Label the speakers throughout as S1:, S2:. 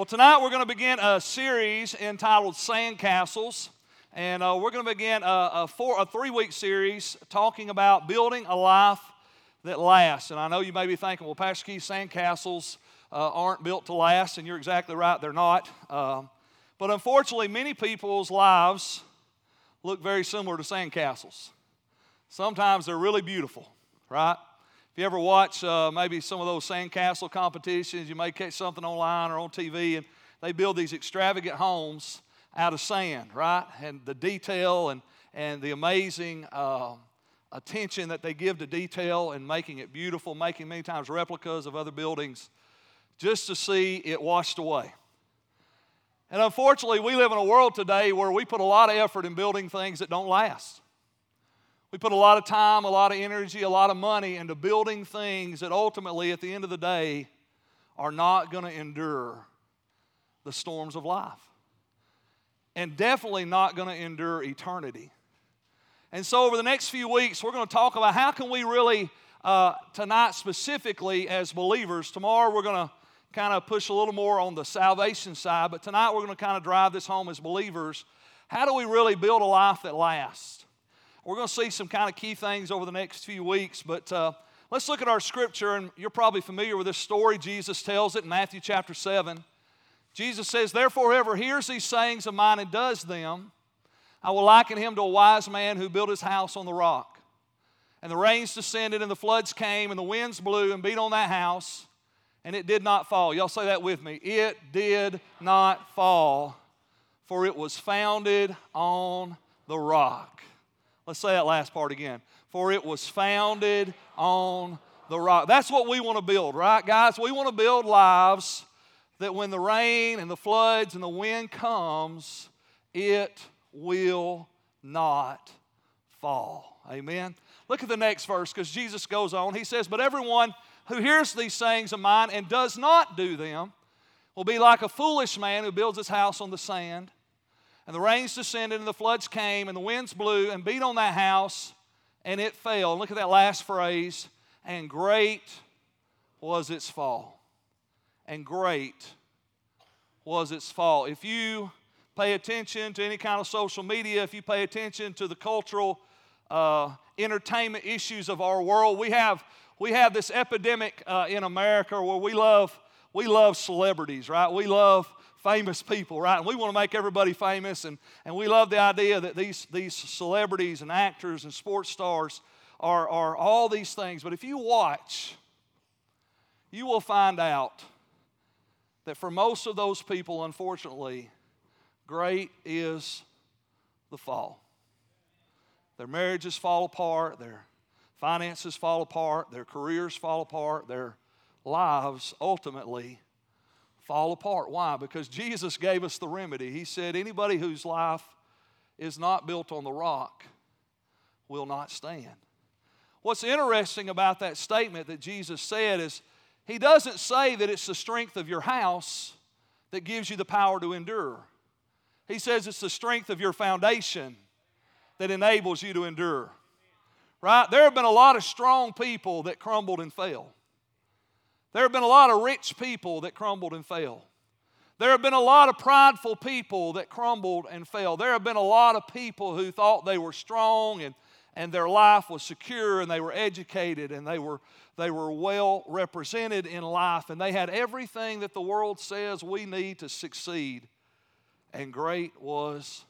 S1: Well, tonight we're going to begin a series entitled Sandcastles. And uh, we're going to begin a, a, four, a three week series talking about building a life that lasts. And I know you may be thinking, well, Pastor Keith, sandcastles uh, aren't built to last. And you're exactly right, they're not. Uh, but unfortunately, many people's lives look very similar to sandcastles. Sometimes they're really beautiful, right? If you ever watch uh, maybe some of those sandcastle competitions, you may catch something online or on TV, and they build these extravagant homes out of sand, right? And the detail and, and the amazing uh, attention that they give to detail and making it beautiful, making many times replicas of other buildings just to see it washed away. And unfortunately, we live in a world today where we put a lot of effort in building things that don't last. We put a lot of time, a lot of energy, a lot of money into building things that ultimately, at the end of the day, are not going to endure the storms of life and definitely not going to endure eternity. And so, over the next few weeks, we're going to talk about how can we really, uh, tonight specifically as believers, tomorrow we're going to kind of push a little more on the salvation side, but tonight we're going to kind of drive this home as believers. How do we really build a life that lasts? We're going to see some kind of key things over the next few weeks, but uh, let's look at our scripture, and you're probably familiar with this story. Jesus tells it in Matthew chapter 7. Jesus says, Therefore, whoever hears these sayings of mine and does them, I will liken him to a wise man who built his house on the rock. And the rains descended, and the floods came, and the winds blew and beat on that house, and it did not fall. Y'all say that with me. It did not fall, for it was founded on the rock. Let's say that last part again. For it was founded on the rock. That's what we want to build, right, guys? We want to build lives that when the rain and the floods and the wind comes, it will not fall. Amen. Look at the next verse because Jesus goes on. He says, But everyone who hears these sayings of mine and does not do them will be like a foolish man who builds his house on the sand. And the rains descended, and the floods came, and the winds blew and beat on that house, and it fell. Look at that last phrase. And great was its fall and great was its fall. If you pay attention to any kind of social media, if you pay attention to the cultural uh, entertainment issues of our world, we have, we have this epidemic uh, in America where we love, we love celebrities, right? We love famous people, right? And we want to make everybody famous, and, and we love the idea that these, these celebrities and actors and sports stars are, are all these things. But if you watch, you will find out that for most of those people, unfortunately, great is the fall. Their marriages fall apart, their finances fall apart, their careers fall apart, their lives ultimately fall apart. Why? Because Jesus gave us the remedy. He said, anybody whose life is not built on the rock will not stand. What's interesting about that statement that Jesus said is he doesn't say that it's the strength of your house that gives you the power to endure. He says it's the strength of your foundation that enables you to endure. Right? There have been a lot of strong people that crumbled and fell. There have been a lot of rich people that crumbled and fell. There have been a lot of prideful people that crumbled and fell. There have been a lot of people who thought they were strong and, and their life was secure and they were educated and they were they were well represented in life, and they had everything that the world says we need to succeed. And great was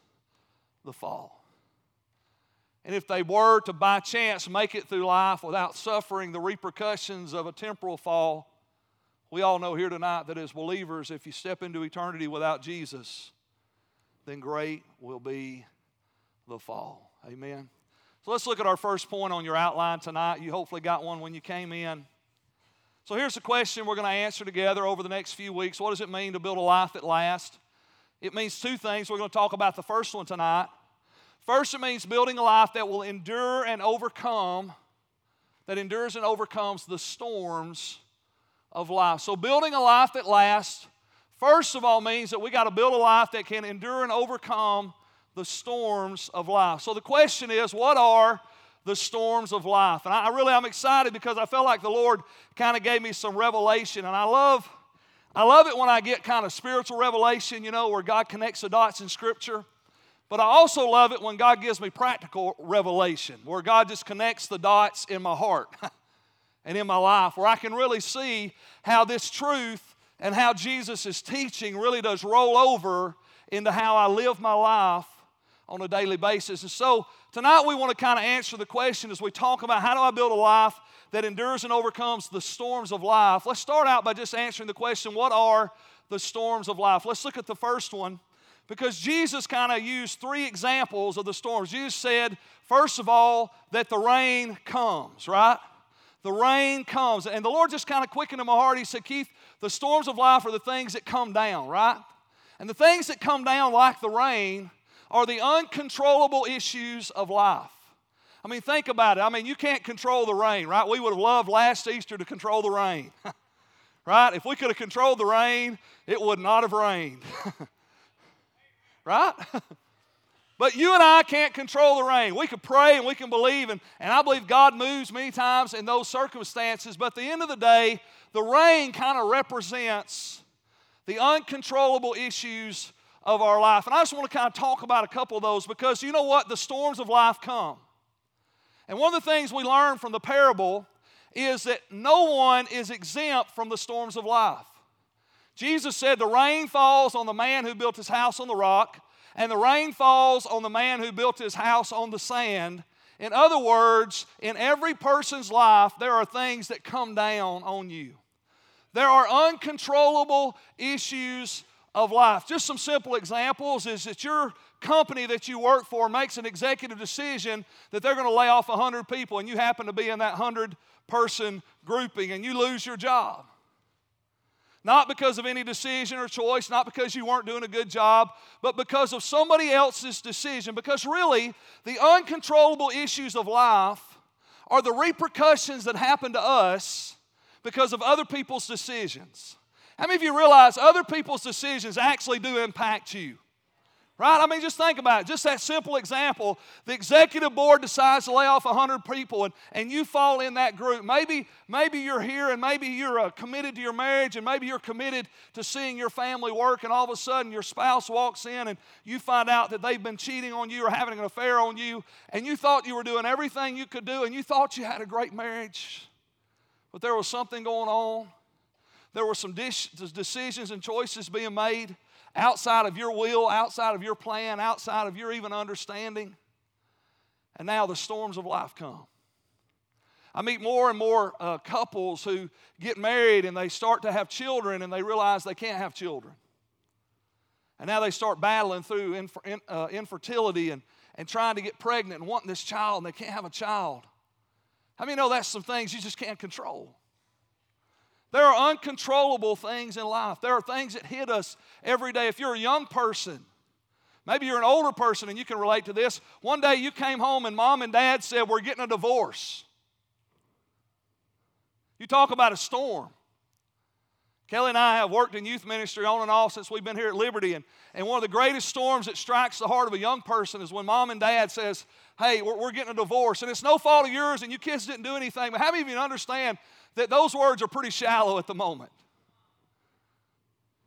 S1: the fall. And if they were to by chance make it through life without suffering the repercussions of a temporal fall, we all know here tonight that as believers, if you step into eternity without Jesus, then great will be the fall. Amen. So let's look at our first point on your outline tonight. You hopefully got one when you came in. So here's the question we're going to answer together over the next few weeks. What does it mean to build a life that lasts? It means two things. We're going to talk about the first one tonight. First, it means building a life that will endure and overcome, that endures and overcomes the storms of life. So, building a life that lasts, first of all, means that we got to build a life that can endure and overcome the storms of life. So the question is, what are the storms of life? And I, really I'm excited because I felt like the Lord kind of gave me some revelation, and I love. I love it when I get kind of spiritual revelation, you know, where God connects the dots in Scripture. But I also love it when God gives me practical revelation, where God just connects the dots in my heart and in my life, where I can really see how this truth and how Jesus is teaching really does roll over into how I live my life on a daily basis. And so tonight we want to kind of answer the question as we talk about how do I build a life that endures and overcomes the storms of life. Let's start out by just answering the question what are the storms of life? Let's look at the first one because Jesus kind of used three examples of the storms. Jesus said, first of all, that the rain comes, right? The rain comes. And the Lord just kind of quickened my heart. He said, Keith, the storms of life are the things that come down, right? And the things that come down, like the rain, are the uncontrollable issues of life. I mean, think about it. I mean, you can't control the rain, right? We would have loved last Easter to control the rain, right? If we could have controlled the rain, it would not have rained, right? but you and I can't control the rain. We can pray and we can believe, and, and I believe God moves many times in those circumstances, but at the end of the day, the rain kind of represents the uncontrollable issues of our life. And I just want to kind of talk about a couple of those because you know what? The storms of life come. And one of the things we learn from the parable is that no one is exempt from the storms of life. Jesus said, The rain falls on the man who built his house on the rock, and the rain falls on the man who built his house on the sand. In other words, in every person's life, there are things that come down on you. There are uncontrollable issues of life. Just some simple examples is that your company that you work for makes an executive decision that they're going to lay off 100 people and you happen to be in that 100 person grouping and you lose your job. Not because of any decision or choice, not because you weren't doing a good job, but because of somebody else's decision. Because really, the uncontrollable issues of life are the repercussions that happen to us because of other people's decisions. How many of you realize other people's decisions actually do impact you? Right? I mean, just think about it. Just that simple example. The executive board decides to lay off 100 people, and, and you fall in that group. Maybe, maybe you're here, and maybe you're uh, committed to your marriage, and maybe you're committed to seeing your family work, and all of a sudden your spouse walks in, and you find out that they've been cheating on you or having an affair on you, and you thought you were doing everything you could do, and you thought you had a great marriage, but there was something going on. There were some decisions and choices being made outside of your will, outside of your plan, outside of your even understanding. And now the storms of life come. I meet more and more uh, couples who get married and they start to have children and they realize they can't have children. And now they start battling through infer, in, uh, infertility and, and trying to get pregnant and wanting this child and they can't have a child. How many know that's some things you just can't control? There are uncontrollable things in life. There are things that hit us every day. If you're a young person, maybe you're an older person and you can relate to this. One day you came home and mom and dad said, We're getting a divorce. You talk about a storm. Kelly and I have worked in youth ministry on and off since we've been here at Liberty. And, and one of the greatest storms that strikes the heart of a young person is when mom and dad says, hey, we're, we're getting a divorce. And it's no fault of yours and you kids didn't do anything. But how many of you understand that those words are pretty shallow at the moment.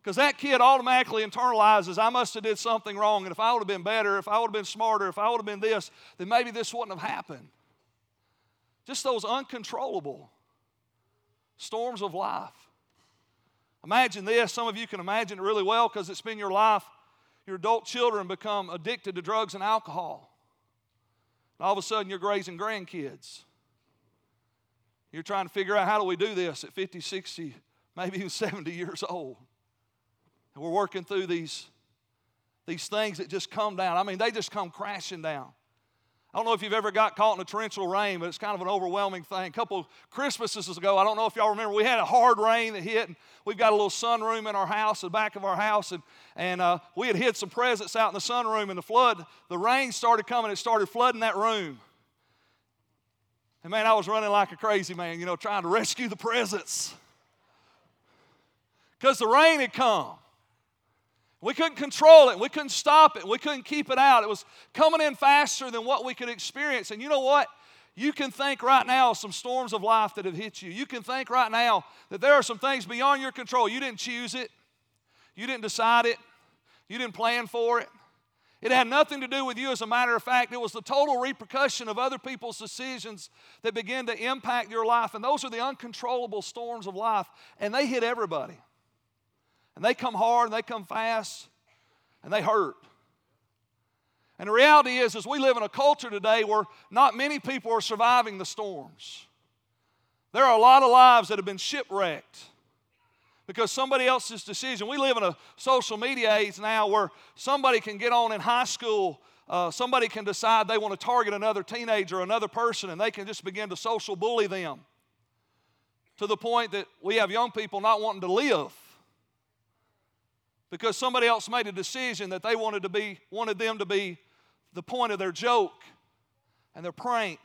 S1: Because that kid automatically internalizes, I must have did something wrong, and if I would have been better, if I would have been smarter, if I would have been this, then maybe this wouldn't have happened. Just those uncontrollable storms of life. Imagine this. Some of you can imagine it really well because it's been your life. Your adult children become addicted to drugs and alcohol. And all of a sudden, you're raising grandkids. You're trying to figure out how do we do this at 50, 60, maybe even 70 years old. And we're working through these, these things that just come down. I mean, they just come crashing down. I don't know if you've ever got caught in a torrential rain, but it's kind of an overwhelming thing. A couple Christmases ago, I don't know if y'all remember, we had a hard rain that hit, and we've got a little sunroom in our house, the back of our house, and, and uh, we had hid some presents out in the sunroom, and the flood, the rain started coming, it started flooding that room. And man, I was running like a crazy man, you know, trying to rescue the presents. Because the rain had come. We couldn't control it. We couldn't stop it. We couldn't keep it out. It was coming in faster than what we could experience. And you know what? You can think right now of some storms of life that have hit you. You can think right now that there are some things beyond your control. You didn't choose it, you didn't decide it, you didn't plan for it. It had nothing to do with you, as a matter of fact. It was the total repercussion of other people's decisions that began to impact your life. And those are the uncontrollable storms of life. And they hit everybody. And they come hard and they come fast and they hurt. And the reality is, is we live in a culture today where not many people are surviving the storms. There are a lot of lives that have been shipwrecked because somebody else's decision. We live in a social media age now where somebody can get on in high school, uh, somebody can decide they want to target another teenager or another person, and they can just begin to social bully them to the point that we have young people not wanting to live because somebody else made a decision that they wanted to be wanted them to be the point of their joke and their prank.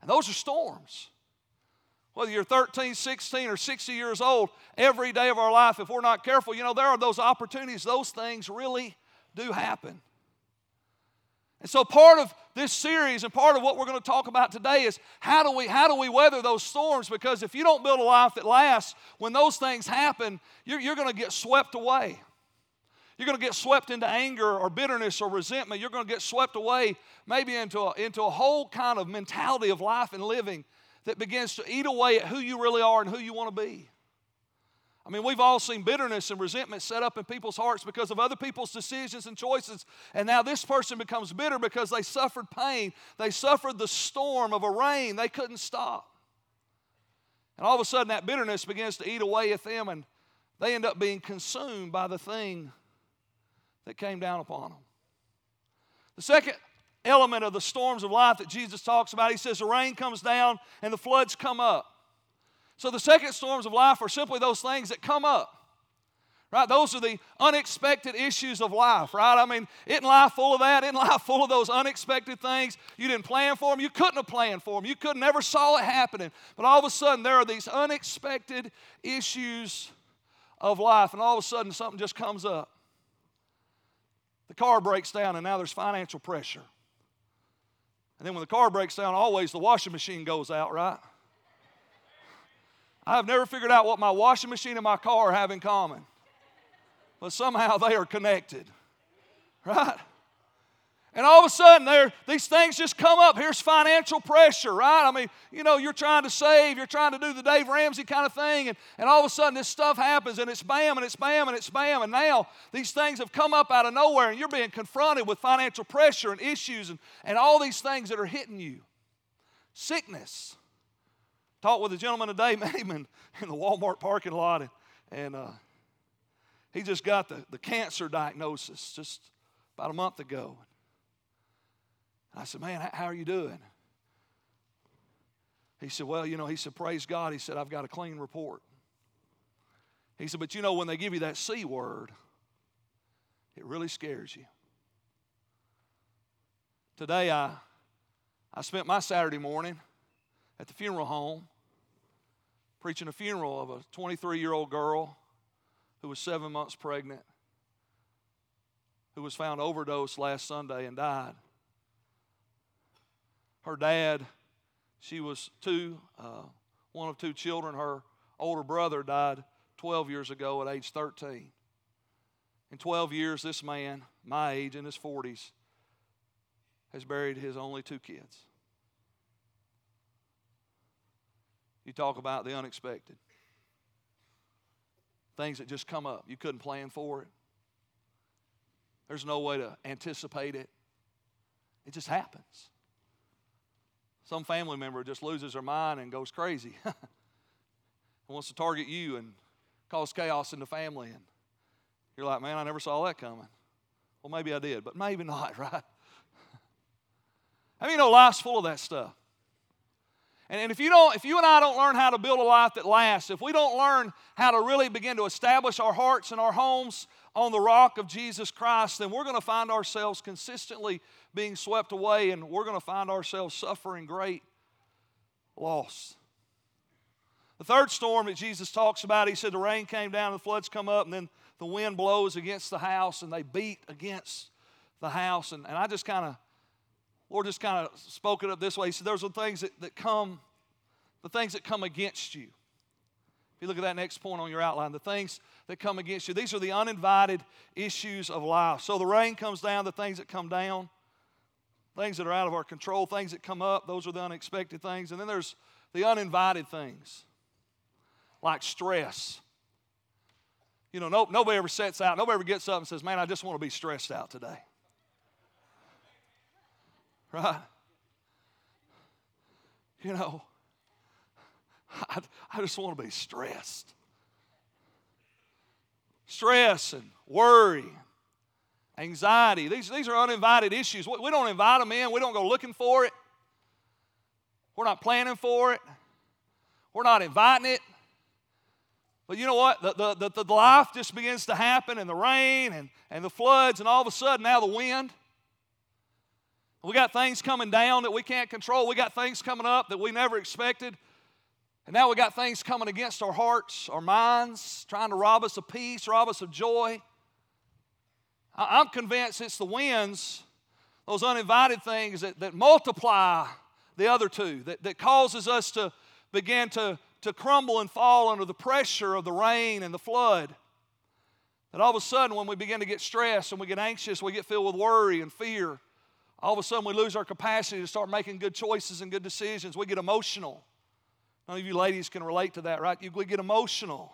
S1: And those are storms. Whether you're 13, 16, or 60 years old, every day of our life, if we're not careful, you know, there are those opportunities, those things really do happen. And so part of this series and part of what we're going to talk about today is how do we how do we weather those storms? Because if you don't build a life that lasts when those things happen you're, you're going to get swept away. You're going to get swept into anger or bitterness or resentment. You're going to get swept away maybe into a, into a whole kind of mentality of life and living that begins to eat away at who you really are and who you want to be. I mean, we've all seen bitterness and resentment set up in people's hearts because of other people's decisions and choices. And now this person becomes bitter because they suffered pain. They suffered the storm of a rain they couldn't stop. And all of a sudden, that bitterness begins to eat away at them, and they end up being consumed by the thing that came down upon them. The second element of the storms of life that Jesus talks about. He says the rain comes down and the floods come up. So the second storms of life are simply those things that come up. Right? Those are the unexpected issues of life, right? I mean, isn't life full of that? Isn't life full of those unexpected things? You didn't plan for them. You couldn't have planned for them. You could never saw it happening. But all of a sudden, there are these unexpected issues of life, and all of a sudden, something just comes up. The car breaks down, and now there's financial pressure. And then when the car breaks down, always the washing machine goes out, right? I have never figured out what my washing machine and my car have in common, but somehow they are connected, right? And all of a sudden, there, these things just come up. Here's financial pressure, right? I mean, you know, you're trying to save, you're trying to do the Dave Ramsey kind of thing, and, and all of a sudden this stuff happens, and it's bam, and it's bam, and it's bam, and now these things have come up out of nowhere, and you're being confronted with financial pressure and issues and, and all these things that are hitting you. Sickness. Talked with a gentleman today, met in, in the Walmart parking lot, and, and uh, he just got the, the cancer diagnosis just about a month ago. And I said, Man, how are you doing? He said, Well, you know, he said, Praise God. He said, I've got a clean report. He said, But you know, when they give you that C word, it really scares you. Today, I, I spent my Saturday morning at the funeral home preaching a funeral of a 23 year old girl who was seven months pregnant, who was found overdosed last Sunday and died her dad, she was two, uh, one of two children. Her older brother died 12 years ago at age 13. In 12 years, this man, my age, in his 40s, has buried his only two kids. You talk about the unexpected. Things that just come up. You couldn't plan for it. There's no way to anticipate it. It just happens. Some family member just loses their mind and goes crazy and wants to target you and cause chaos in the family. And you're like, man, I never saw that coming. Well, maybe I did, but maybe not, right? I mean, you know, life's full of that stuff. And, and if you don't, if you and I don't learn how to build a life that lasts, if we don't learn how to really begin to establish our hearts and our homes on the rock of Jesus Christ, then we're going to find ourselves consistently being swept away and we're going to find ourselves suffering great loss. The third storm that Jesus talks about, he said the rain came down, the floods come up, and then the wind blows against the house and they beat against the house. And, and I just kind of Lord just kind of spoke it up this way. He said, There's are things that, that come, the things that come against you. If you look at that next point on your outline, the things that come against you, these are the uninvited issues of life. So the rain comes down, the things that come down, things that are out of our control, things that come up, those are the unexpected things. And then there's the uninvited things, like stress. You know, no, nobody ever sets out, nobody ever gets up and says, Man, I just want to be stressed out today. Right? You know, I, I just want to be stressed. Stress and worry, anxiety, these, these are uninvited issues. We don't invite them in, we don't go looking for it. We're not planning for it, we're not inviting it. But you know what? The, the, the, the, life just begins to happen, and the rain and, and the floods, and all of a sudden now the wind. We got things coming down that we can't control. We got things coming up that we never expected. And now we got things coming against our hearts, our minds, trying to rob us of peace, rob us of joy. I'm convinced it's the winds, those uninvited things that, that multiply the other two, that, that causes us to begin to to crumble and fall under the pressure of the rain and the flood. That all of a sudden, when we begin to get stressed and we get anxious, we get filled with worry and fear. All of a sudden, we lose our capacity to start making good choices and good decisions. We get emotional. None of you ladies can relate to that, right? We get emotional.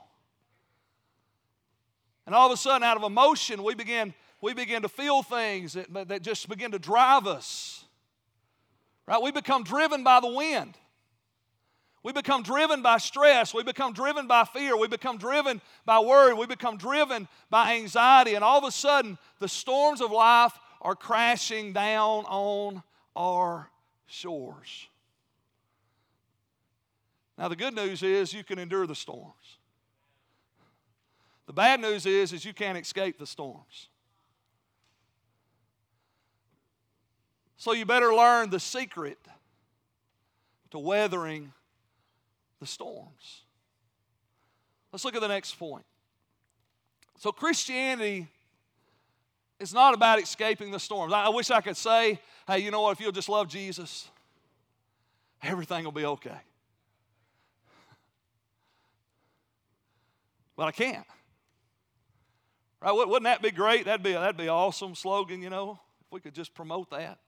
S1: And all of a sudden, out of emotion, we begin, we begin to feel things that, that just begin to drive us. Right? We become driven by the wind. We become driven by stress. We become driven by fear. We become driven by worry. We become driven by anxiety. And all of a sudden, the storms of life are crashing down on our shores. Now, the good news is you can endure the storms. The bad news is, is you can't escape the storms. So you better learn the secret to weathering the storms. Let's look at the next point. So, Christianity is not about escaping the storms. I wish I could say, hey, you know what, if you'll just love Jesus, everything will be okay. But I can't. Right? Wouldn't that be great? That'd be, that'd be awesome slogan, you know, if we could just promote that.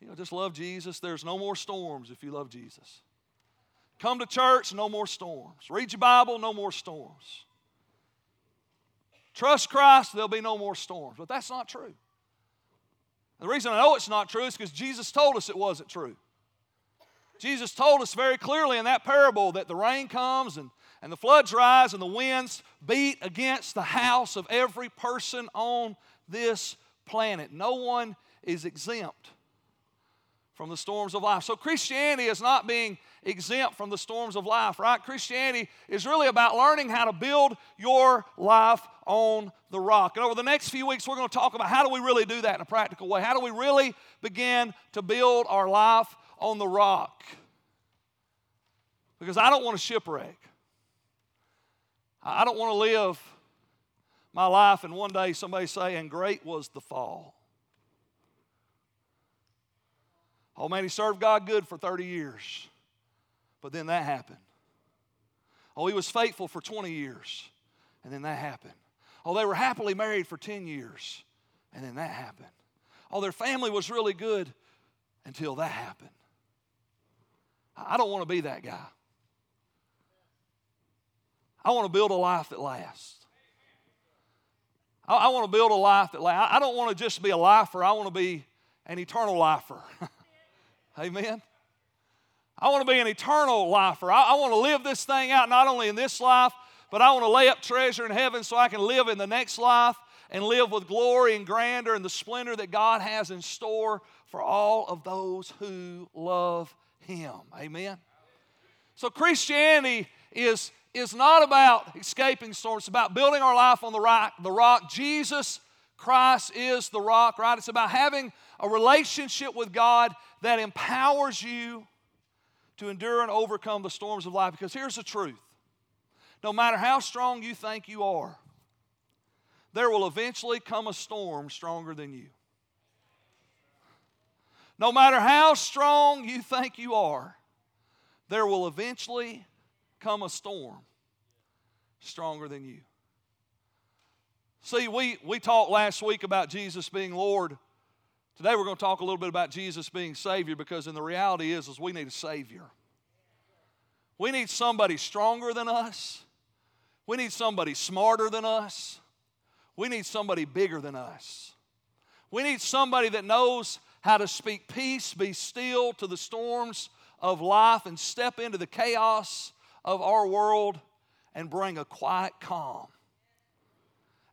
S1: You know, just love Jesus. There's no more storms if you love Jesus. Come to church, no more storms. Read your Bible, no more storms. Trust Christ, there'll be no more storms. But that's not true. The reason I know it's not true is because Jesus told us it wasn't true. Jesus told us very clearly in that parable that the rain comes and, and the floods rise and the winds beat against the house of every person on this planet. No one is exempt from the storms of life. So Christianity is not being exempt from the storms of life, right? Christianity is really about learning how to build your life on the rock. And over the next few weeks, we're going to talk about how do we really do that in a practical way? How do we really begin to build our life on the rock? Because I don't want to shipwreck. I don't want to live my life and one day somebody say, and great was the fall. Oh man, he served God good for 30 years. But then that happened. Oh, he was faithful for 20 years. And then that happened. Oh, they were happily married for 10 years. And then that happened. Oh, their family was really good until that happened. I don't want to be that guy. I want to build a life that lasts. I, I want to build a life that lasts. I don't want to just be a lifer, I want to be an eternal lifer. Amen. I want to be an eternal lifer. I, I want to live this thing out not only in this life, but I want to lay up treasure in heaven so I can live in the next life and live with glory and grandeur and the splendor that God has in store for all of those who love Him. Amen. So Christianity is, is not about escaping storms, it's about building our life on the rock. The rock. Jesus Christ is the rock, right? It's about having a relationship with God that empowers you to endure and overcome the storms of life. Because here's the truth no matter how strong you think you are, there will eventually come a storm stronger than you. No matter how strong you think you are, there will eventually come a storm stronger than you. See, we, we talked last week about Jesus being Lord. Today we're going to talk a little bit about Jesus being Savior because in the reality is, is we need a Savior. We need somebody stronger than us. We need somebody smarter than us. We need somebody bigger than us. We need somebody that knows how to speak peace, be still to the storms of life, and step into the chaos of our world and bring a quiet calm.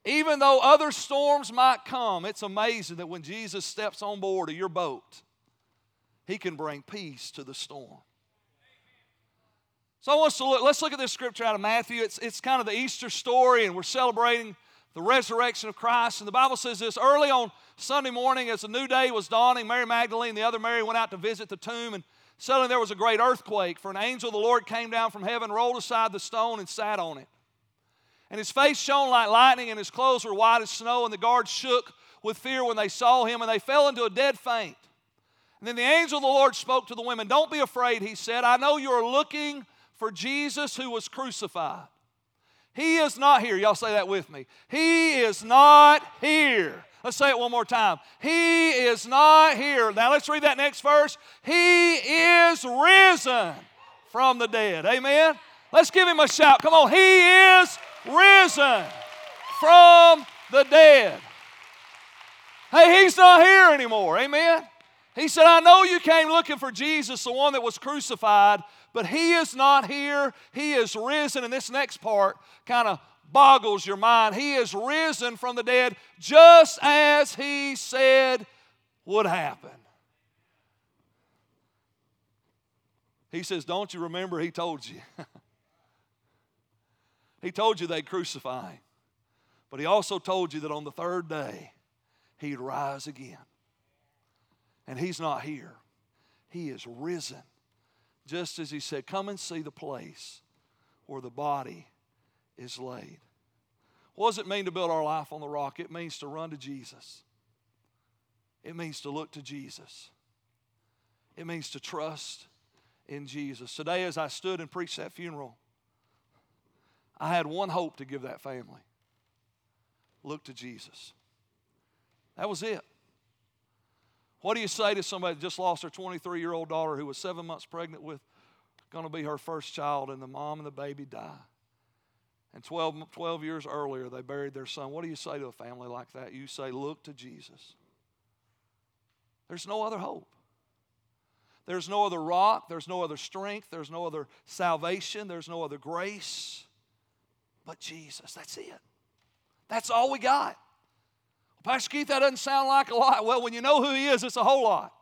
S1: Even though other storms might come, it's amazing that when Jesus steps on board of your boat, he can bring peace to the storm. So I want us to look, let's look at this scripture out of Matthew. It's, it's kind of the Easter story, and we're celebrating the resurrection of Christ. And the Bible says this early on Sunday morning, as the new day was dawning, Mary Magdalene and the other Mary went out to visit the tomb, and suddenly there was a great earthquake, for an angel of the Lord came down from heaven, rolled aside the stone, and sat on it. And his face shone like lightning, and his clothes were white as snow, and the guards shook with fear when they saw him, and they fell into a dead faint. And then the angel of the Lord spoke to the women. Don't be afraid, he said. I know you are looking for Jesus who was crucified. He is not here. Y'all say that with me. He is not here. Let's say it one more time. He is not here. Now let's read that next verse. He is risen from the dead. Amen. Let's give him a shout. Come on. He is risen from the dead. Hey, he's not here anymore. Amen. He said, I know you came looking for Jesus, the one that was crucified, but he is not here. He is risen. And this next part kind of boggles your mind. He is risen from the dead just as he said would happen. He says, Don't you remember? He told you. he told you they'd crucify him. But he also told you that on the third day, he'd rise again. And he's not here, he is risen just as he said, Come and see the place where the body is laid. What does it mean to build our life on the rock? It means to run to Jesus, it means to look to Jesus, it means to trust in Jesus. Today, as I stood and preached that funeral, I had one hope to give that family look to Jesus. That was it. What do you say to somebody that just lost their 23 year old daughter who was seven months pregnant with going to be her first child, and the mom and the baby die? And 12, 12 years earlier, they buried their son. What do you say to a family like that? You say, Look to Jesus. There's no other hope. There's no other rock. There's no other strength. There's no other salvation. There's no other grace but Jesus. That's it. That's all we got. Pastor Keith, that doesn't sound like a lot. Well, when you know who He is, it's a whole lot.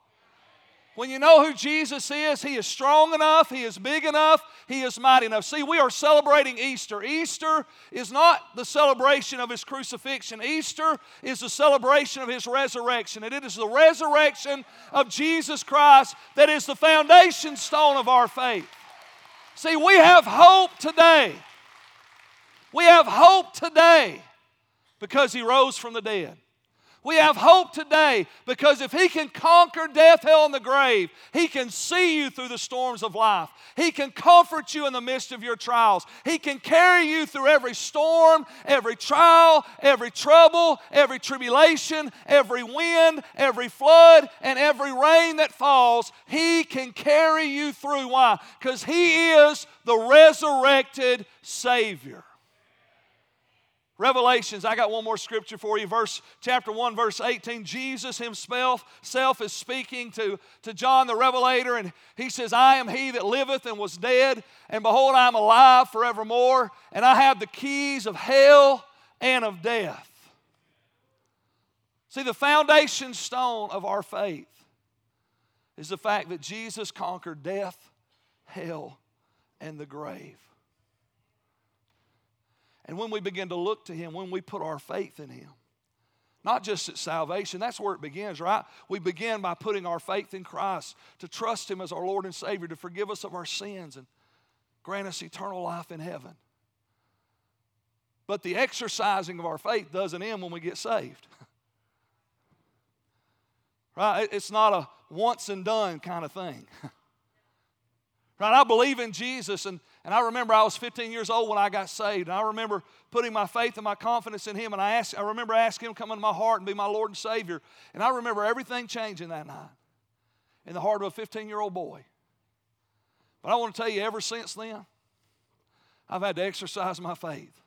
S1: When you know who Jesus is, He is strong enough, He is big enough, He is mighty enough. See, we are celebrating Easter. Easter is not the celebration of His crucifixion, Easter is the celebration of His resurrection. And it is the resurrection of Jesus Christ that is the foundation stone of our faith. See, we have hope today. We have hope today because He rose from the dead. We have hope today because if He can conquer death, hell, and the grave, He can see you through the storms of life. He can comfort you in the midst of your trials. He can carry you through every storm, every trial, every trouble, every tribulation, every wind, every flood, and every rain that falls. He can carry you through. Why? Because He is the resurrected Savior. Revelations, I got one more scripture for you. Verse chapter 1, verse 18. Jesus himself self is speaking to, to John the Revelator, and he says, I am he that liveth and was dead, and behold, I am alive forevermore, and I have the keys of hell and of death. See, the foundation stone of our faith is the fact that Jesus conquered death, hell, and the grave. And when we begin to look to Him, when we put our faith in Him, not just at salvation, that's where it begins, right? We begin by putting our faith in Christ, to trust Him as our Lord and Savior, to forgive us of our sins and grant us eternal life in heaven. But the exercising of our faith doesn't end when we get saved. Right? It's not a once and done kind of thing. right? I believe in Jesus, and, and I remember I was 15 years old when I got saved. And I remember putting my faith and my confidence in Him, and I, asked, I remember asking Him to come into my heart and be my Lord and Savior. And I remember everything changing that night in the heart of a 15 year old boy. But I want to tell you, ever since then, I've had to exercise my faith.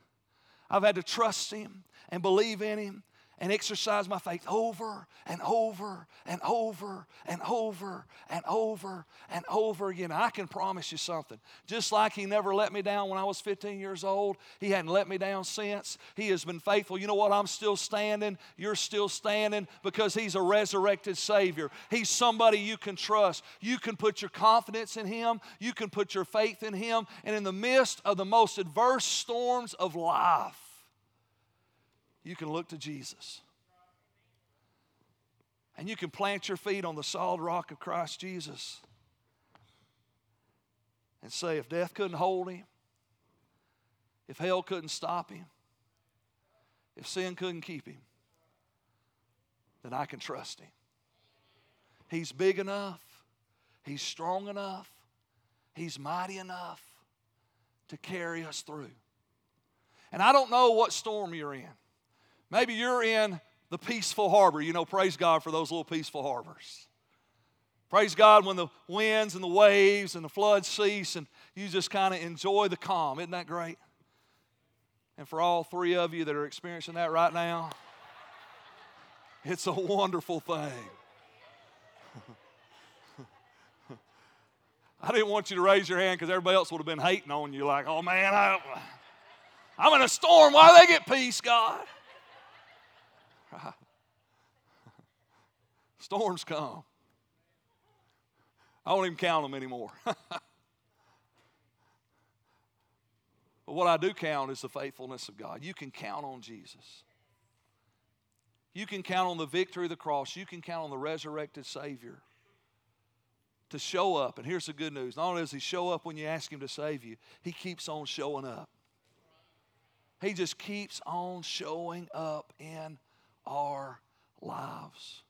S1: I've had to trust Him and believe in Him and exercise my faith over and over and over and over and over and over again. I can promise you something. Just like He never let me down when I was 15 years old, He hadn't let me down since. He has been faithful. You know what? I'm still standing. You're still standing because He's a resurrected Savior. He's somebody you can trust. You can put your confidence in Him, you can put your faith in Him, and in the midst of the most adverse storms of life, you can look to Jesus. And you can plant your feet on the solid rock of Christ Jesus and say, if death couldn't hold him, if hell couldn't stop him, if sin couldn't keep him, then I can trust him. He's big enough, he's strong enough, he's mighty enough to carry us through. And I don't know what storm you're in. Maybe you're in the peaceful harbor. You know, praise God for those little peaceful harbors. Praise God when the winds and the waves and the floods cease and you just kind of enjoy the calm. Isn't that great? And for all three of you that are experiencing that right now, it's a wonderful thing. I didn't want you to raise your hand because everybody else would have been hating on you, like, oh man, I, I'm in a storm. Why do they get peace, God? Storms come. I don't even count them anymore. but what I do count is the faithfulness of God. You can count on Jesus. You can count on the victory of the cross. You can count on the resurrected Savior to show up. And here's the good news not only does He show up when you ask Him to save you, He keeps on showing up. He just keeps on showing up in our lives.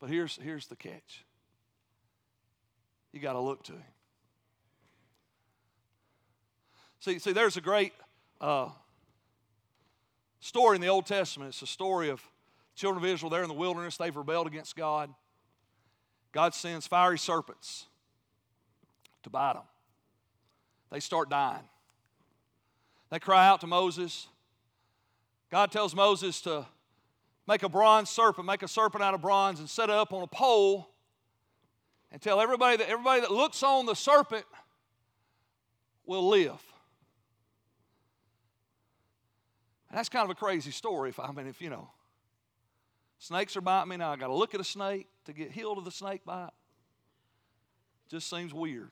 S1: But here's, here's the catch you got to look to Him. See, see there's a great uh, story in the Old Testament. It's a story of children of Israel there in the wilderness. They've rebelled against God. God sends fiery serpents to bite them. They start dying. They cry out to Moses. God tells Moses to make a bronze serpent, make a serpent out of bronze, and set it up on a pole, and tell everybody that everybody that looks on the serpent will live. And that's kind of a crazy story. If I mean, if you know, snakes are biting me now, I got to look at a snake to get healed of the snake bite. Just seems weird.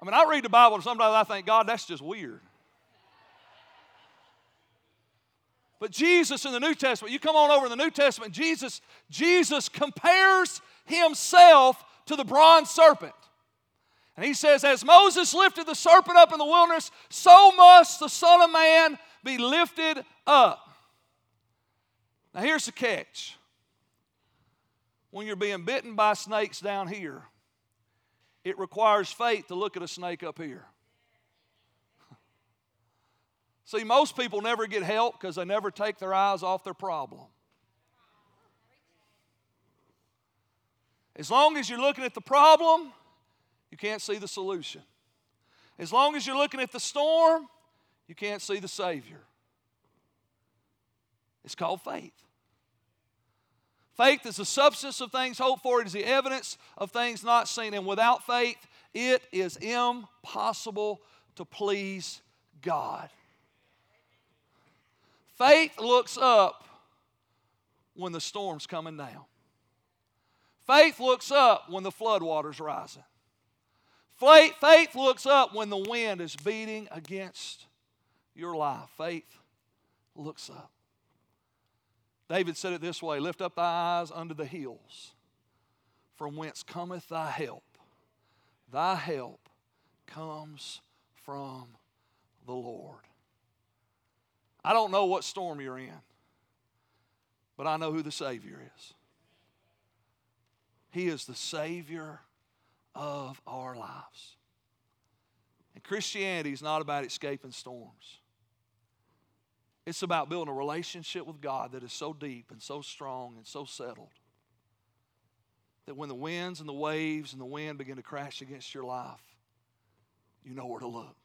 S1: I mean, I read the Bible and sometimes I think, God, that's just weird. But Jesus in the New Testament, you come on over in the New Testament, Jesus, Jesus compares himself to the bronze serpent. And he says, As Moses lifted the serpent up in the wilderness, so must the Son of Man be lifted up. Now, here's the catch when you're being bitten by snakes down here, it requires faith to look at a snake up here. See, most people never get help because they never take their eyes off their problem. As long as you're looking at the problem, you can't see the solution. As long as you're looking at the storm, you can't see the Savior. It's called faith. Faith is the substance of things hoped for, it is the evidence of things not seen. And without faith, it is impossible to please God. Faith looks up when the storm's coming down. Faith looks up when the floodwater's rising. Faith, faith looks up when the wind is beating against your life. Faith looks up. David said it this way Lift up thy eyes unto the hills, from whence cometh thy help. Thy help comes from the Lord. I don't know what storm you're in, but I know who the Savior is. He is the Savior of our lives. And Christianity is not about escaping storms. It's about building a relationship with God that is so deep and so strong and so settled that when the winds and the waves and the wind begin to crash against your life, you know where to look.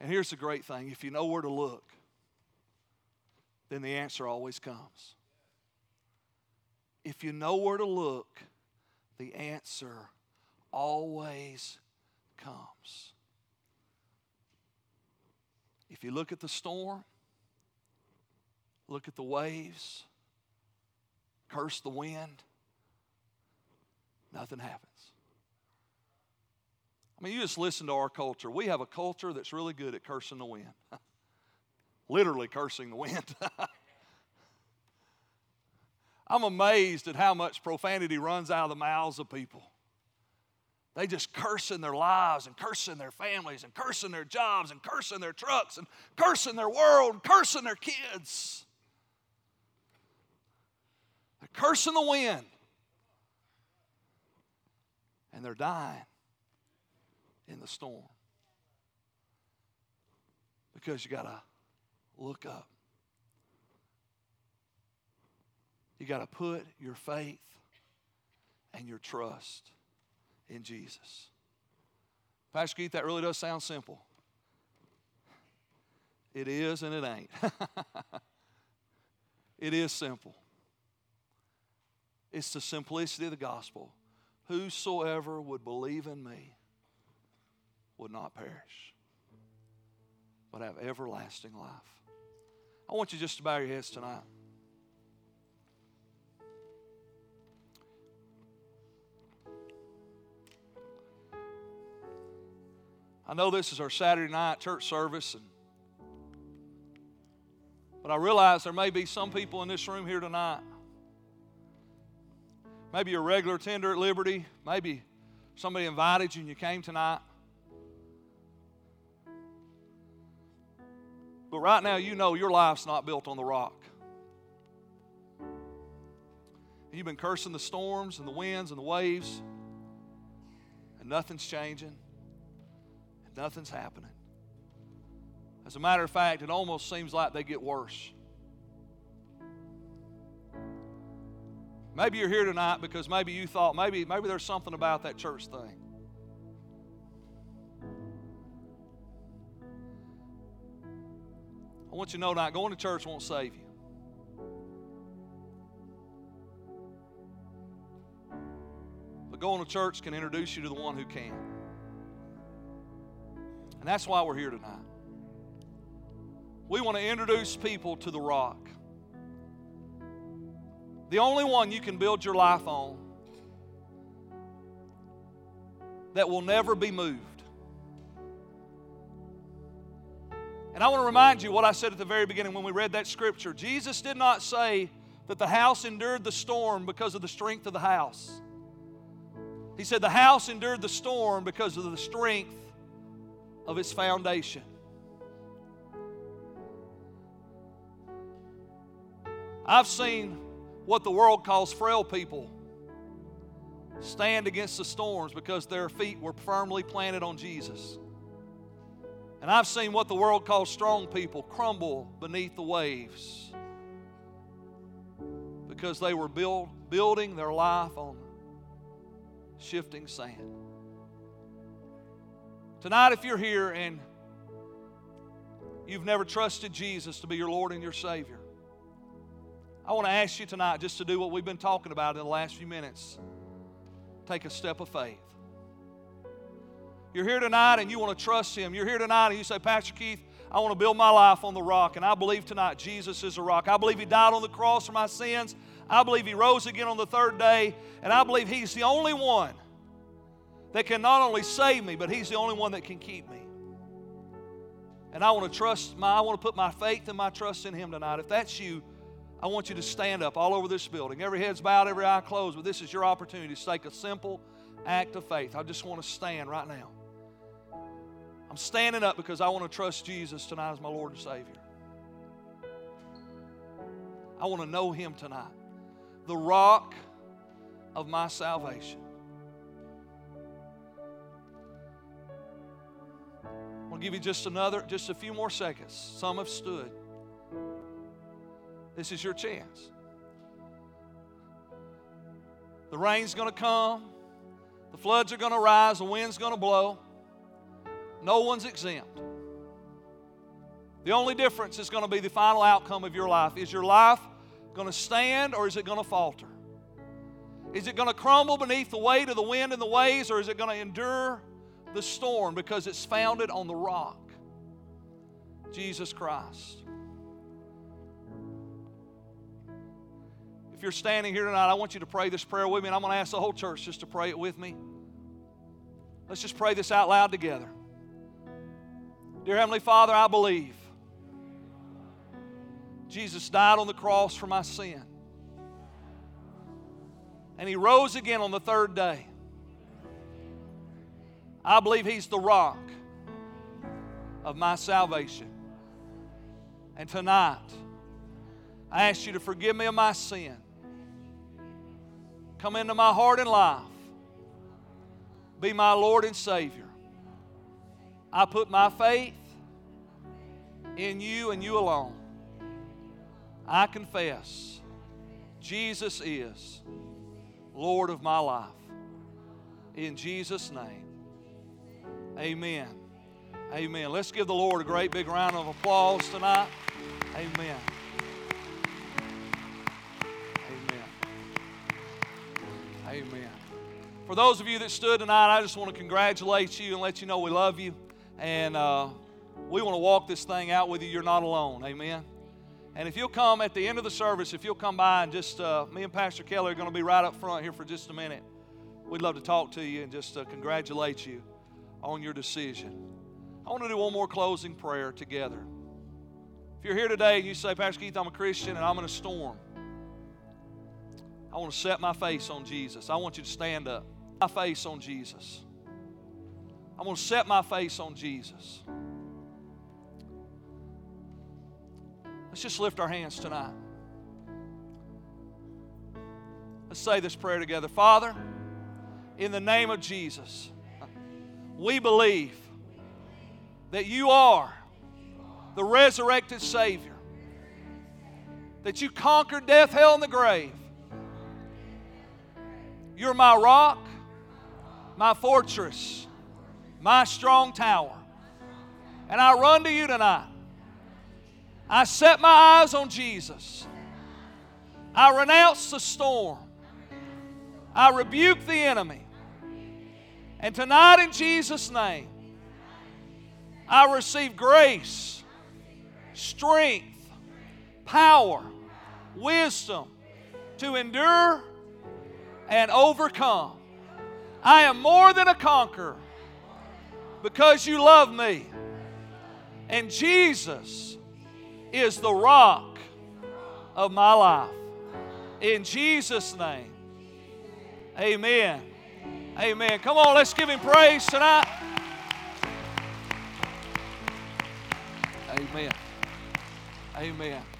S1: And here's the great thing if you know where to look, then the answer always comes. If you know where to look, the answer always comes. If you look at the storm, look at the waves, curse the wind, nothing happens. I mean, you just listen to our culture. We have a culture that's really good at cursing the wind, literally cursing the wind. I'm amazed at how much profanity runs out of the mouths of people. They just cursing their lives and cursing their families and cursing their jobs and cursing their trucks and cursing their world and cursing their kids. They're cursing the wind. And they're dying in the storm. Because you got to look up. You got to put your faith and your trust in Jesus. Pastor Keith, that really does sound simple. It is and it ain't. it is simple. It's the simplicity of the gospel. Whosoever would believe in me would not perish, but have everlasting life. I want you just to bow your heads tonight. I know this is our Saturday night church service, and, but I realize there may be some people in this room here tonight. Maybe you're a regular tender at Liberty. Maybe somebody invited you and you came tonight. But right now, you know your life's not built on the rock. You've been cursing the storms and the winds and the waves, and nothing's changing and nothing's happening. As a matter of fact, it almost seems like they get worse. Maybe you're here tonight because maybe you thought maybe, maybe there's something about that church thing. I want you to know tonight going to church won't save you. But going to church can introduce you to the one who can. And that's why we're here tonight. We want to introduce people to the rock. The only one you can build your life on that will never be moved. And I want to remind you what I said at the very beginning when we read that scripture. Jesus did not say that the house endured the storm because of the strength of the house. He said the house endured the storm because of the strength of its foundation. I've seen what the world calls frail people stand against the storms because their feet were firmly planted on Jesus. And I've seen what the world calls strong people crumble beneath the waves because they were build, building their life on shifting sand. Tonight, if you're here and you've never trusted Jesus to be your Lord and your Savior, I want to ask you tonight just to do what we've been talking about in the last few minutes. Take a step of faith. You're here tonight and you want to trust Him. You're here tonight and you say, Pastor Keith, I want to build my life on the rock. And I believe tonight Jesus is a rock. I believe He died on the cross for my sins. I believe He rose again on the third day. And I believe He's the only one that can not only save me, but He's the only one that can keep me. And I want to trust my, I want to put my faith and my trust in Him tonight. If that's you, I want you to stand up all over this building. Every head's bowed, every eye closed, but this is your opportunity to take a simple act of faith. I just want to stand right now. I'm standing up because I want to trust Jesus tonight as my Lord and Savior. I want to know Him tonight. The rock of my salvation. I'll give you just another, just a few more seconds. Some have stood. This is your chance. The rain's going to come, the floods are going to rise, the wind's going to blow. No one's exempt. The only difference is going to be the final outcome of your life. Is your life going to stand or is it going to falter? Is it going to crumble beneath the weight of the wind and the waves or is it going to endure the storm because it's founded on the rock, Jesus Christ? If you're standing here tonight, I want you to pray this prayer with me, and I'm going to ask the whole church just to pray it with me. Let's just pray this out loud together. Dear Heavenly Father, I believe Jesus died on the cross for my sin. And He rose again on the third day. I believe He's the rock of my salvation. And tonight, I ask you to forgive me of my sin Come into my heart and life. Be my Lord and Savior. I put my faith in you and you alone. I confess Jesus is Lord of my life. In Jesus' name, amen. Amen. Let's give the Lord a great big round of applause tonight. Amen. Amen. Amen. For those of you that stood tonight, I just want to congratulate you and let you know we love you. And uh, we want to walk this thing out with you. You're not alone. Amen. And if you'll come at the end of the service, if you'll come by and just, uh, me and Pastor Kelly are going to be right up front here for just a minute. We'd love to talk to you and just uh, congratulate you on your decision. I want to do one more closing prayer together. If you're here today and you say, Pastor Keith, I'm a Christian and I'm in a storm, I want to set my face on Jesus. I want you to stand up. My face on Jesus. I want to set my face on Jesus. Let's just lift our hands tonight. Let's say this prayer together. Father, in the name of Jesus, we believe that you are the resurrected Savior, that you conquered death, hell, and the grave you're my rock, my fortress, my strong tower. And I run to you tonight. I set my eyes on Jesus. I renounce the storm. I rebuke the enemy. And tonight, in Jesus' name, I receive grace, strength, power, wisdom to endure and overcome. I am more than a conqueror because you love me. And Jesus is the rock of my life. In Jesus' name, amen. Amen. Come on, let's give him praise tonight. Amen. Amen.